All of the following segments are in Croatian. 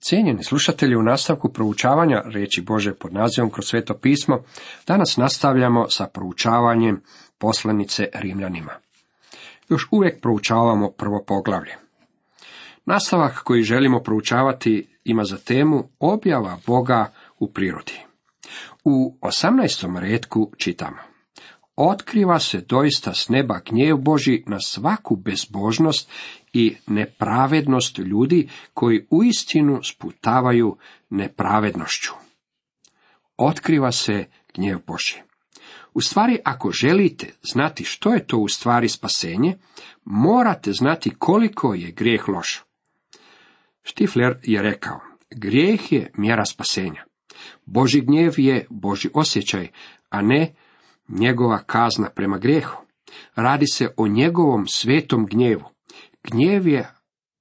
Cijenjeni slušatelji, u nastavku proučavanja riječi Bože pod nazivom kroz sveto pismo, danas nastavljamo sa proučavanjem poslanice Rimljanima. Još uvijek proučavamo prvo poglavlje. Nastavak koji želimo proučavati ima za temu objava Boga u prirodi. U 18. redku čitamo. Otkriva se doista s neba gnjev Boži na svaku bezbožnost i nepravednost ljudi koji uistinu sputavaju nepravednošću. Otkriva se gnjev Boži. U stvari, ako želite znati što je to u stvari spasenje, morate znati koliko je grijeh loš. Štifler je rekao, grijeh je mjera spasenja. Boži gnjev je Boži osjećaj, a ne njegova kazna prema grijehu. Radi se o njegovom svetom gnjevu. Gnjev je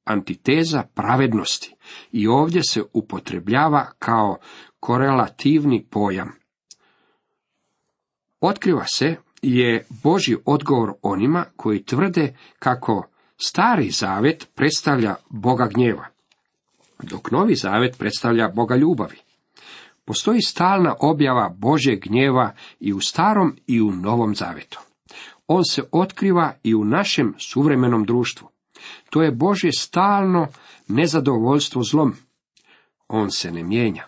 antiteza pravednosti i ovdje se upotrebljava kao korelativni pojam. Otkriva se je Boži odgovor onima koji tvrde kako stari zavet predstavlja Boga gnjeva, dok novi zavet predstavlja Boga ljubavi. Postoji stalna objava Božeg gnjeva i u starom i u novom zavetu. On se otkriva i u našem suvremenom društvu. To je Božje stalno nezadovoljstvo zlom. On se ne mijenja.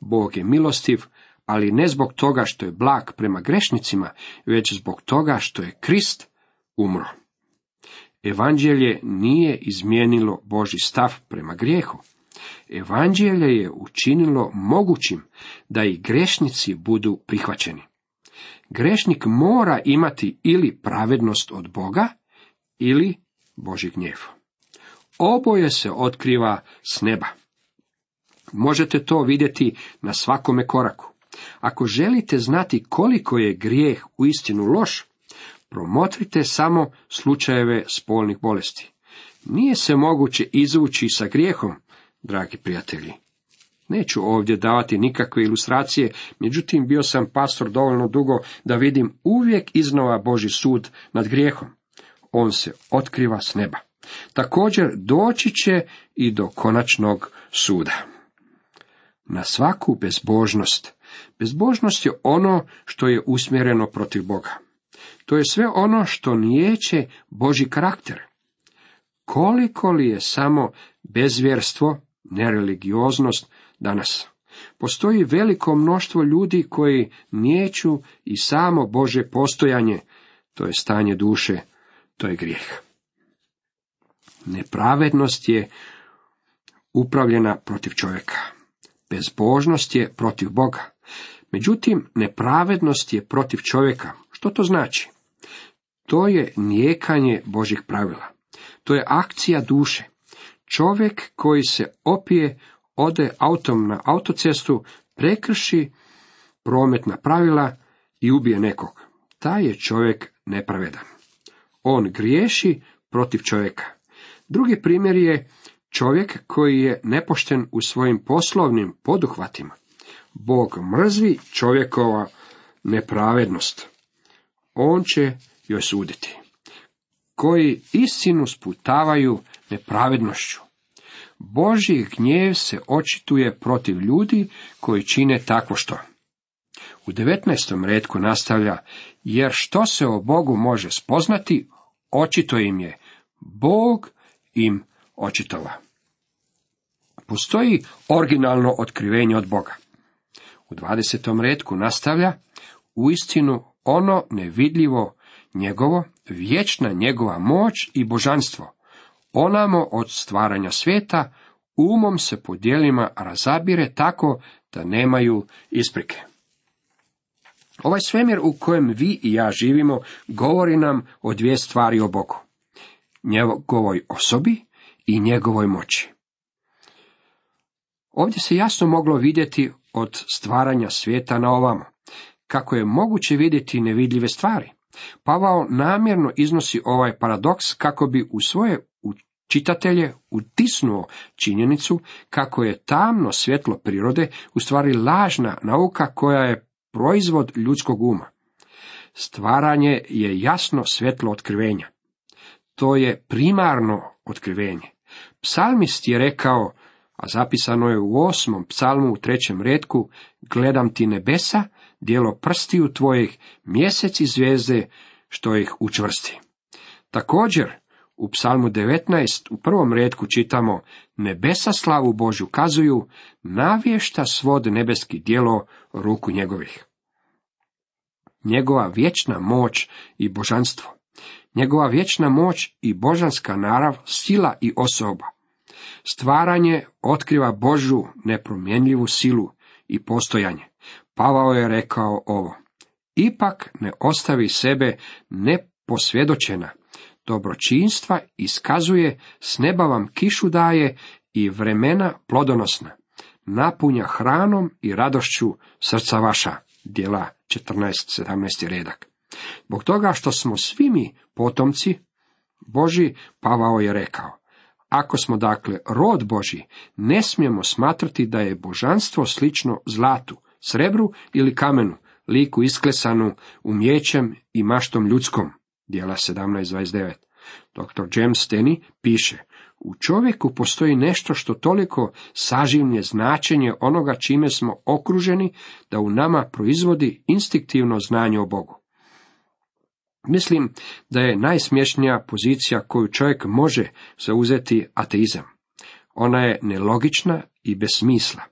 Bog je milostiv, ali ne zbog toga što je blag prema grešnicima, već zbog toga što je Krist umro. Evanđelje nije izmijenilo Boži stav prema grijehu. Evanđelje je učinilo mogućim da i grešnici budu prihvaćeni. Grešnik mora imati ili pravednost od Boga, ili Boži gnjev. Oboje se otkriva s neba. Možete to vidjeti na svakome koraku. Ako želite znati koliko je grijeh u istinu loš, promotrite samo slučajeve spolnih bolesti. Nije se moguće izvući sa grijehom, dragi prijatelji. Neću ovdje davati nikakve ilustracije, međutim bio sam pastor dovoljno dugo da vidim uvijek iznova Boži sud nad grijehom. On se otkriva s neba. Također doći će i do konačnog suda. Na svaku bezbožnost. Bezbožnost je ono što je usmjereno protiv Boga. To je sve ono što nijeće Boži karakter. Koliko li je samo bezvjerstvo, nereligioznost danas? Postoji veliko mnoštvo ljudi koji nijeću i samo Bože postojanje, to je stanje duše, to je grijeh. Nepravednost je upravljena protiv čovjeka. Bezbožnost je protiv Boga. Međutim, nepravednost je protiv čovjeka. Što to znači? To je nijekanje Božih pravila. To je akcija duše. Čovjek koji se opije, ode autom na autocestu, prekrši prometna pravila i ubije nekog. Taj je čovjek nepravedan. On griješi protiv čovjeka. Drugi primjer je čovjek koji je nepošten u svojim poslovnim poduhvatima. Bog mrzvi čovjekova nepravednost. On će joj suditi. Koji istinu sputavaju nepravednošću. Božji gnjev se očituje protiv ljudi koji čine takvo što. U 19. redku nastavlja, jer što se o Bogu može spoznati, očito im je. Bog im očitova. Postoji originalno otkrivenje od Boga. U 20. redku nastavlja, u istinu ono nevidljivo njegovo, vječna njegova moć i božanstvo, onamo od stvaranja svijeta, umom se po dijelima razabire tako da nemaju isprike. Ovaj svemir u kojem vi i ja živimo govori nam o dvije stvari o Bogu. Njegovoj osobi i njegovoj moći. Ovdje se jasno moglo vidjeti od stvaranja svijeta na ovamo, kako je moguće vidjeti nevidljive stvari. Pavao namjerno iznosi ovaj paradoks kako bi u svoje čitatelje utisnuo činjenicu kako je tamno svjetlo prirode u stvari lažna nauka koja je proizvod ljudskog uma. Stvaranje je jasno svjetlo otkrivenja. To je primarno otkrivenje. Psalmist je rekao, a zapisano je u osmom psalmu u trećem redku, gledam ti nebesa, dijelo prstiju tvojih, mjesec i zvijezde, što ih učvrsti. Također, u psalmu 19 u prvom redku čitamo, nebesa slavu Božju kazuju, navješta svod nebeski dijelo ruku njegovih. Njegova vječna moć i božanstvo. Njegova vječna moć i božanska narav, sila i osoba. Stvaranje otkriva Božu nepromjenljivu silu i postojanje. Pavao je rekao ovo. Ipak ne ostavi sebe neposvjedočena. Dobročinstva iskazuje, s neba vam kišu daje i vremena plodonosna. Napunja hranom i radošću srca vaša. Djela 14-17 redak. Zbog toga što smo svi mi potomci Boži, Pavao je rekao. Ako smo dakle rod Boži, ne smijemo smatrati da je božanstvo slično zlatu, srebru ili kamenu, liku isklesanu umjećem i maštom ljudskom. Dijela 17.29. Dr. James Steny piše, u čovjeku postoji nešto što toliko saživnje značenje onoga čime smo okruženi, da u nama proizvodi instinktivno znanje o Bogu. Mislim da je najsmješnija pozicija koju čovjek može zauzeti ateizam. Ona je nelogična i bez smisla.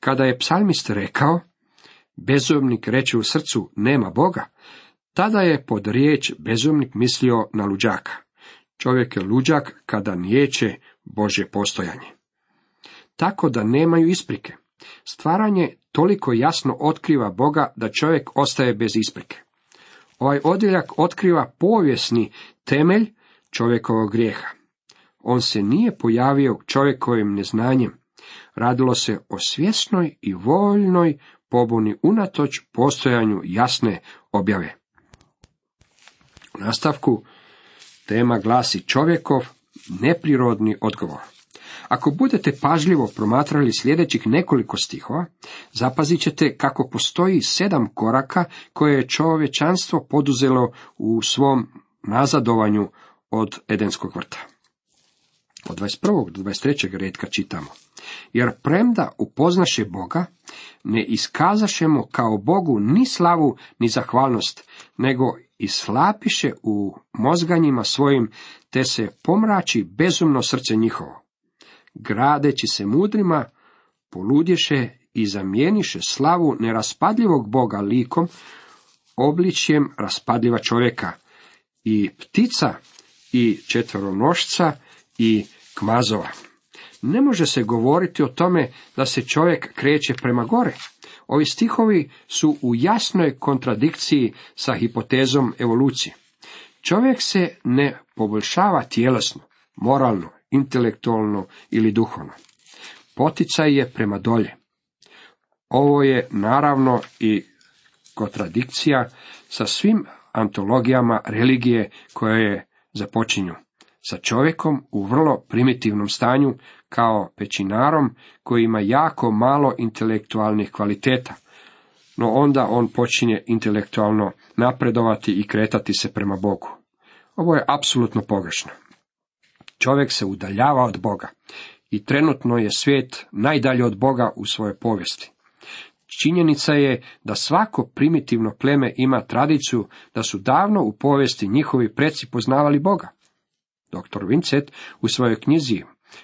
Kada je psalmist rekao, bezumnik reče u srcu, nema Boga, tada je pod riječ bezumnik mislio na luđaka. Čovjek je luđak kada nijeće Bože postojanje. Tako da nemaju isprike. Stvaranje toliko jasno otkriva Boga da čovjek ostaje bez isprike. Ovaj odjeljak otkriva povijesni temelj čovjekovog grijeha. On se nije pojavio čovjekovim neznanjem. Radilo se o svjesnoj i voljnoj pobuni unatoč postojanju jasne objave. U nastavku tema glasi čovjekov neprirodni odgovor. Ako budete pažljivo promatrali sljedećih nekoliko stihova, zapazit ćete kako postoji sedam koraka koje je čovječanstvo poduzelo u svom nazadovanju od Edenskog vrta. Od 21. do 23. redka čitamo. Jer premda upoznaše Boga, ne iskazašemo kao Bogu ni slavu ni zahvalnost, nego i slapiše u mozganjima svojim, te se pomrači bezumno srce njihovo gradeći se mudrima, poludješe i zamijeniše slavu neraspadljivog Boga likom, obličjem raspadljiva čovjeka, i ptica, i četvronošca, i kmazova. Ne može se govoriti o tome da se čovjek kreće prema gore. Ovi stihovi su u jasnoj kontradikciji sa hipotezom evolucije. Čovjek se ne poboljšava tjelesno, moralno intelektualno ili duhovno. Poticaj je prema dolje. Ovo je naravno i kontradikcija sa svim antologijama religije koje je započinju. Sa čovjekom u vrlo primitivnom stanju kao pečinarom koji ima jako malo intelektualnih kvaliteta, no onda on počinje intelektualno napredovati i kretati se prema Bogu. Ovo je apsolutno pogrešno. Čovjek se udaljava od Boga i trenutno je svijet najdalje od Boga u svojoj povijesti. Činjenica je da svako primitivno pleme ima tradiciju da su davno u povijesti njihovi preci poznavali Boga. Dr. Vincent u svojoj knjizi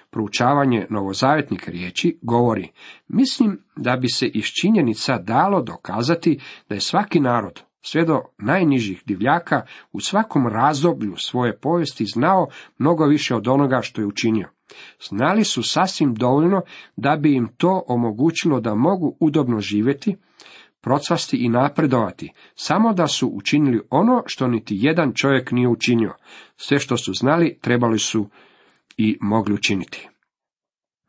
Proučavanje novozavetnih riječi govori, mislim da bi se iz činjenica dalo dokazati da je svaki narod, sve do najnižih divljaka u svakom razdoblju svoje povijesti znao mnogo više od onoga što je učinio. Znali su sasvim dovoljno da bi im to omogućilo da mogu udobno živjeti, procvasti i napredovati, samo da su učinili ono što niti jedan čovjek nije učinio. Sve što su znali trebali su i mogli učiniti.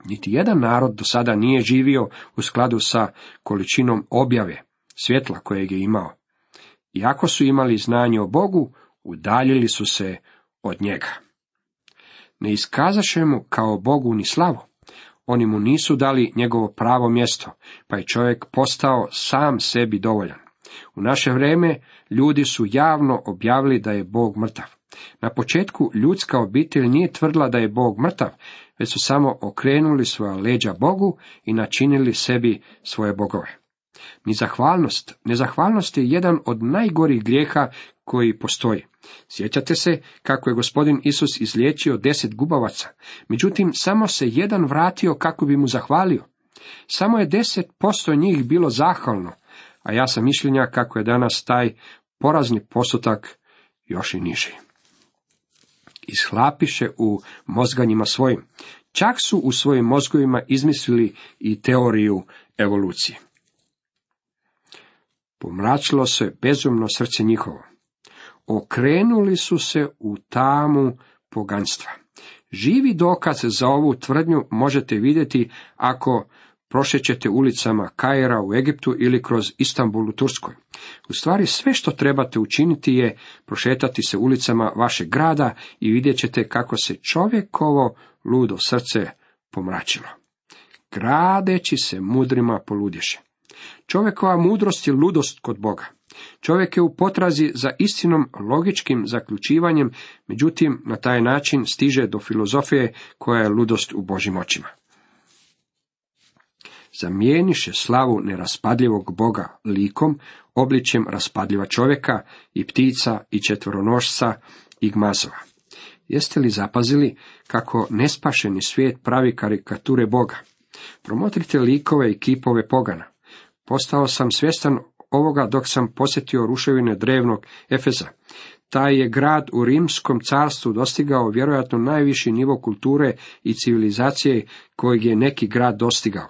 Niti jedan narod do sada nije živio u skladu sa količinom objave, svjetla kojeg je imao. Iako su imali znanje o Bogu, udaljili su se od njega. Ne iskazaše mu kao Bogu ni slavu. Oni mu nisu dali njegovo pravo mjesto, pa je čovjek postao sam sebi dovoljan. U naše vrijeme ljudi su javno objavili da je Bog mrtav. Na početku ljudska obitelj nije tvrdila da je Bog mrtav, već su samo okrenuli svoja leđa Bogu i načinili sebi svoje bogove. Nizahvalnost. Nezahvalnost je jedan od najgorih grijeha koji postoji. Sjećate se kako je gospodin Isus izliječio deset gubavaca, međutim samo se jedan vratio kako bi mu zahvalio. Samo je deset posto njih bilo zahvalno, a ja sam mišljenja kako je danas taj porazni postotak još i niži. Ishlapiše u mozganjima svojim. Čak su u svojim mozgovima izmislili i teoriju evolucije. Pomračilo se bezumno srce njihovo. Okrenuli su se u tamu poganstva. Živi dokaz za ovu tvrdnju možete vidjeti ako prošećete ulicama Kaira u Egiptu ili kroz Istanbul u Turskoj. U stvari sve što trebate učiniti je prošetati se ulicama vašeg grada i vidjet ćete kako se čovjekovo ludo srce pomračilo. Gradeći se mudrima poludješe. Čovjekova mudrost je ludost kod Boga. Čovjek je u potrazi za istinom logičkim zaključivanjem, međutim na taj način stiže do filozofije koja je ludost u Božim očima. Zamijeniše slavu neraspadljivog Boga likom, obličjem raspadljiva čovjeka i ptica i četvoronošca i gmazova. Jeste li zapazili kako nespašeni svijet pravi karikature Boga? Promotrite likove i kipove pogana. Postao sam svjestan ovoga dok sam posjetio ruševine drevnog Efeza. Taj je grad u rimskom carstvu dostigao vjerojatno najviši nivo kulture i civilizacije kojeg je neki grad dostigao.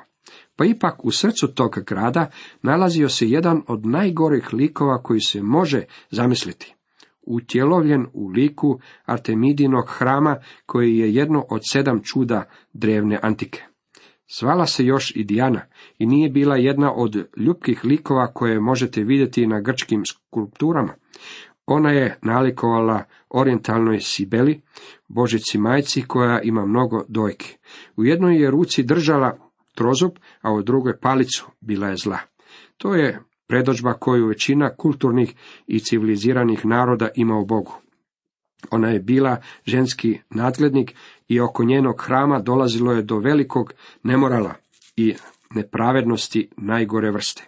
Pa ipak u srcu tog grada nalazio se jedan od najgorih likova koji se može zamisliti. Utjelovljen u liku Artemidinog hrama koji je jedno od sedam čuda drevne antike. Zvala se još i Dijana i nije bila jedna od ljubkih likova koje možete vidjeti na grčkim skulpturama. Ona je nalikovala orientalnoj Sibeli, božici majci koja ima mnogo dojki. U jednoj je ruci držala trozub, a u drugoj palicu bila je zla. To je predođba koju većina kulturnih i civiliziranih naroda ima u Bogu. Ona je bila ženski nadglednik i oko njenog hrama dolazilo je do velikog nemorala i nepravednosti najgore vrste.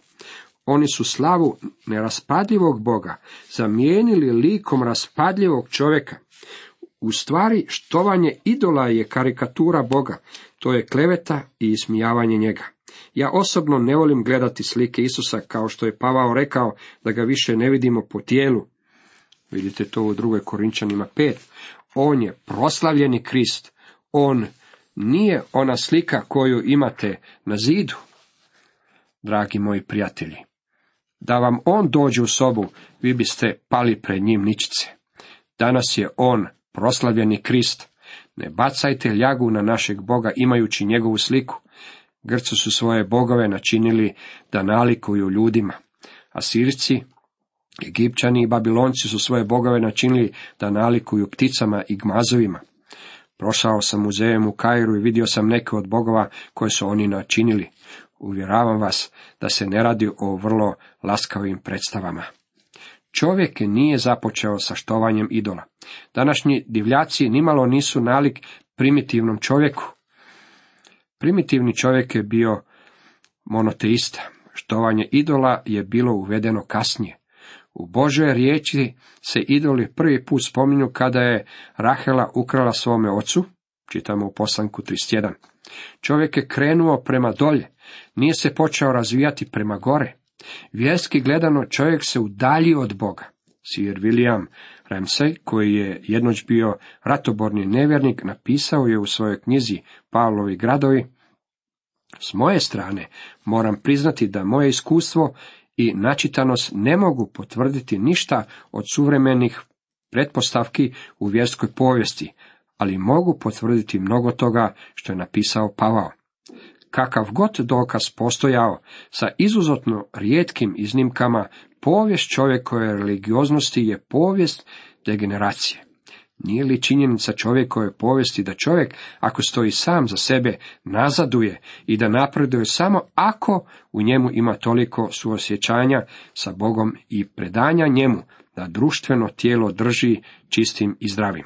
Oni su slavu neraspadljivog Boga zamijenili likom raspadljivog čovjeka. U stvari, štovanje idola je karikatura Boga, to je kleveta i ismijavanje njega. Ja osobno ne volim gledati slike Isusa kao što je Pavao rekao da ga više ne vidimo po tijelu. Vidite to u drugoj Korinčanima 5. On je proslavljeni Krist. On nije ona slika koju imate na zidu. Dragi moji prijatelji, da vam on dođe u sobu, vi biste pali pred njim ničice. Danas je on proslavljeni Krist. Ne bacajte ljagu na našeg Boga imajući njegovu sliku. Grcu su svoje bogove načinili da nalikuju ljudima. A Sirci, Egipćani i Babilonci su svoje bogove načinili da nalikuju pticama i gmazovima. Prošao sam muzejem u Kairu i vidio sam neke od bogova koje su oni načinili. Uvjeravam vas da se ne radi o vrlo laskavim predstavama. Čovjek nije započeo sa štovanjem idola. Današnji divljaci nimalo nisu nalik primitivnom čovjeku. Primitivni čovjek je bio monoteista. Štovanje idola je bilo uvedeno kasnije. U Božoj riječi se idoli prvi put spominju kada je Rahela ukrala svome ocu, čitamo u poslanku 31. Čovjek je krenuo prema dolje, nije se počeo razvijati prema gore. Vjerski gledano čovjek se udalji od Boga. Sir William Ramsay, koji je jednoć bio ratoborni nevjernik, napisao je u svojoj knjizi Pavlovi gradovi, s moje strane moram priznati da moje iskustvo i načitanost ne mogu potvrditi ništa od suvremenih pretpostavki u vjerskoj povijesti, ali mogu potvrditi mnogo toga što je napisao Pavao kakav god dokaz postojao, sa izuzetno rijetkim iznimkama, povijest čovjekove religioznosti je povijest degeneracije. Nije li činjenica čovjekove povijesti da čovjek, ako stoji sam za sebe, nazaduje i da napreduje samo ako u njemu ima toliko suosjećanja sa Bogom i predanja njemu, da društveno tijelo drži čistim i zdravim.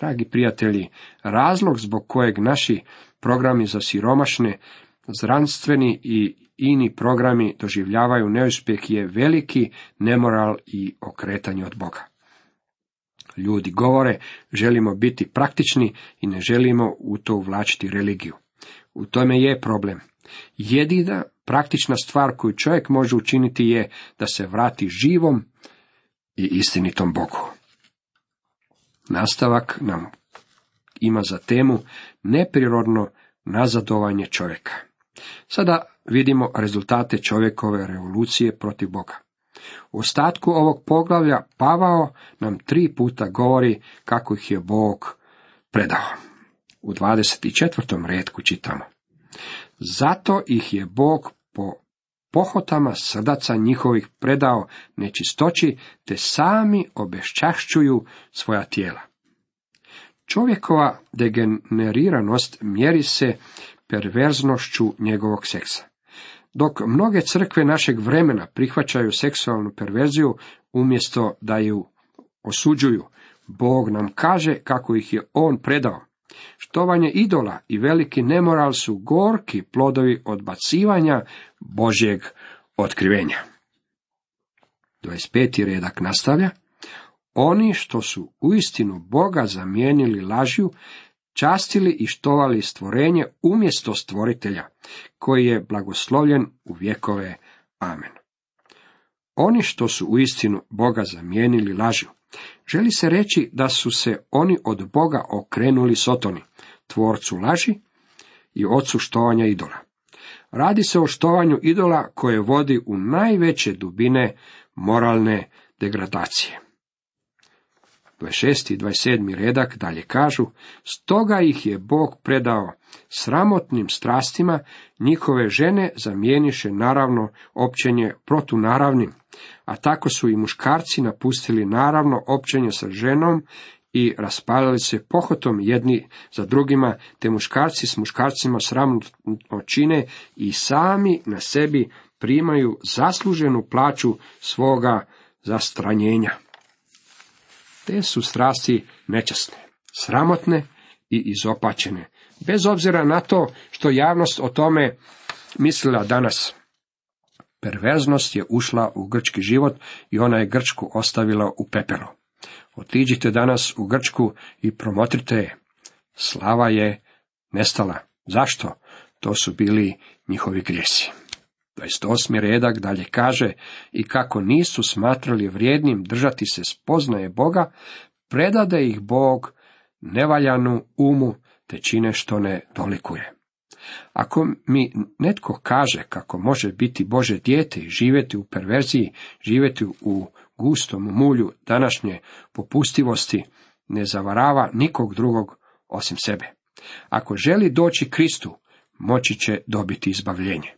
Dragi prijatelji, razlog zbog kojeg naši programi za siromašne, zdravstveni i ini programi doživljavaju neuspjeh je veliki nemoral i okretanje od Boga. Ljudi govore, želimo biti praktični i ne želimo u to uvlačiti religiju. U tome je problem. Jedina praktična stvar koju čovjek može učiniti je da se vrati živom i istinitom Bogu. Nastavak nam ima za temu neprirodno nazadovanje čovjeka. Sada vidimo rezultate čovjekove revolucije protiv Boga. U ostatku ovog poglavlja Pavao nam tri puta govori kako ih je Bog predao. U 24. redku čitamo. Zato ih je Bog po pohotama srdaca njihovih predao nečistoći, te sami obešćašćuju svoja tijela. Čovjekova degeneriranost mjeri se perverznošću njegovog seksa. Dok mnoge crkve našeg vremena prihvaćaju seksualnu perverziju umjesto da ju osuđuju, Bog nam kaže kako ih je On predao. Štovanje idola i veliki nemoral su gorki plodovi odbacivanja Božjeg otkrivenja. 25. redak nastavlja. Oni što su uistinu Boga zamijenili lažju, častili i štovali stvorenje umjesto stvoritelja, koji je blagoslovljen u vjekove. Amen. Oni što su uistinu Boga zamijenili lažju, želi se reći da su se oni od Boga okrenuli Sotoni, tvorcu laži i ocu štovanja idola. Radi se o štovanju idola koje vodi u najveće dubine moralne degradacije. 26. i 27. redak dalje kažu, stoga ih je Bog predao sramotnim strastima, njihove žene zamijeniše naravno općenje protunaravnim, a tako su i muškarci napustili naravno općenje sa ženom i raspalili se pohotom jedni za drugima, te muškarci s muškarcima sramotno čine i sami na sebi primaju zasluženu plaću svoga zastranjenja. Te su strasti nečasne, sramotne i izopačene, bez obzira na to što javnost o tome mislila danas. Perverznost je ušla u grčki život i ona je Grčku ostavila u pepelu. Otiđite danas u Grčku i promotrite je. Slava je nestala. Zašto? To su bili njihovi grijesi. 28. redak dalje kaže, i kako nisu smatrali vrijednim držati se spoznaje Boga, predade ih Bog nevaljanu umu, te čine što ne dolikuje. Ako mi netko kaže kako može biti Bože dijete i živjeti u perverziji, živjeti u gustom mulju današnje popustivosti, ne zavarava nikog drugog osim sebe. Ako želi doći Kristu, moći će dobiti izbavljenje.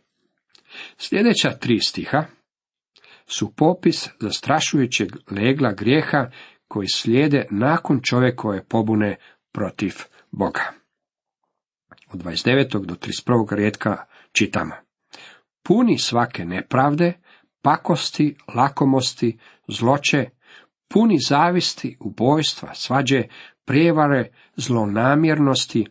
Sljedeća tri stiha su popis zastrašujućeg legla grijeha koji slijede nakon čovjekove pobune protiv Boga. Od 29. do 31. redka čitamo. Puni svake nepravde, pakosti, lakomosti, zloće, puni zavisti, ubojstva, svađe, prijevare, zlonamjernosti,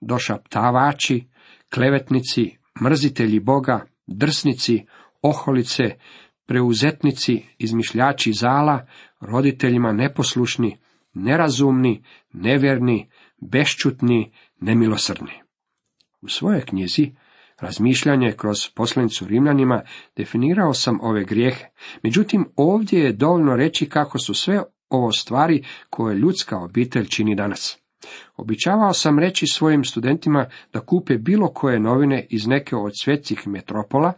došaptavači, klevetnici, mrzitelji Boga, drsnici, oholice, preuzetnici, izmišljači zala, roditeljima neposlušni, nerazumni, nevjerni, bešćutni, nemilosrdni. U svojoj knjizi Razmišljanje kroz poslanicu Rimljanima definirao sam ove grijehe, međutim ovdje je dovoljno reći kako su sve ovo stvari koje ljudska obitelj čini danas. Običavao sam reći svojim studentima da kupe bilo koje novine iz neke od svjetskih metropola,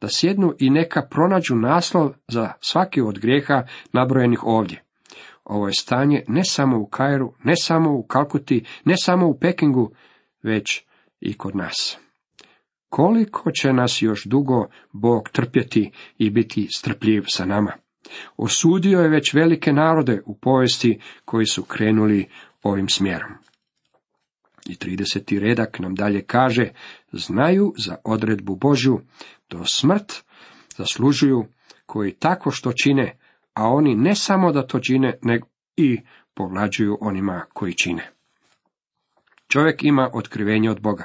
da sjednu i neka pronađu naslov za svaki od grijeha nabrojenih ovdje. Ovo je stanje ne samo u Kairu, ne samo u Kalkuti, ne samo u Pekingu, već i kod nas. Koliko će nas još dugo Bog trpjeti i biti strpljiv sa nama? Osudio je već velike narode u povijesti koji su krenuli ovim smjerom. I 30. redak nam dalje kaže, znaju za odredbu Božju, do smrt zaslužuju koji tako što čine, a oni ne samo da to čine, nego i povlađuju onima koji čine. Čovjek ima otkrivenje od Boga,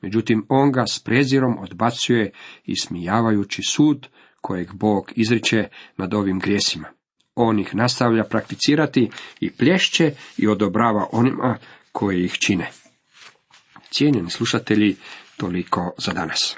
međutim on ga s prezirom odbacuje i smijavajući sud kojeg Bog izriče nad ovim grijesima. On ih nastavlja prakticirati i plješće i odobrava onima koji ih čine. Cijenjeni slušatelji, toliko za danas.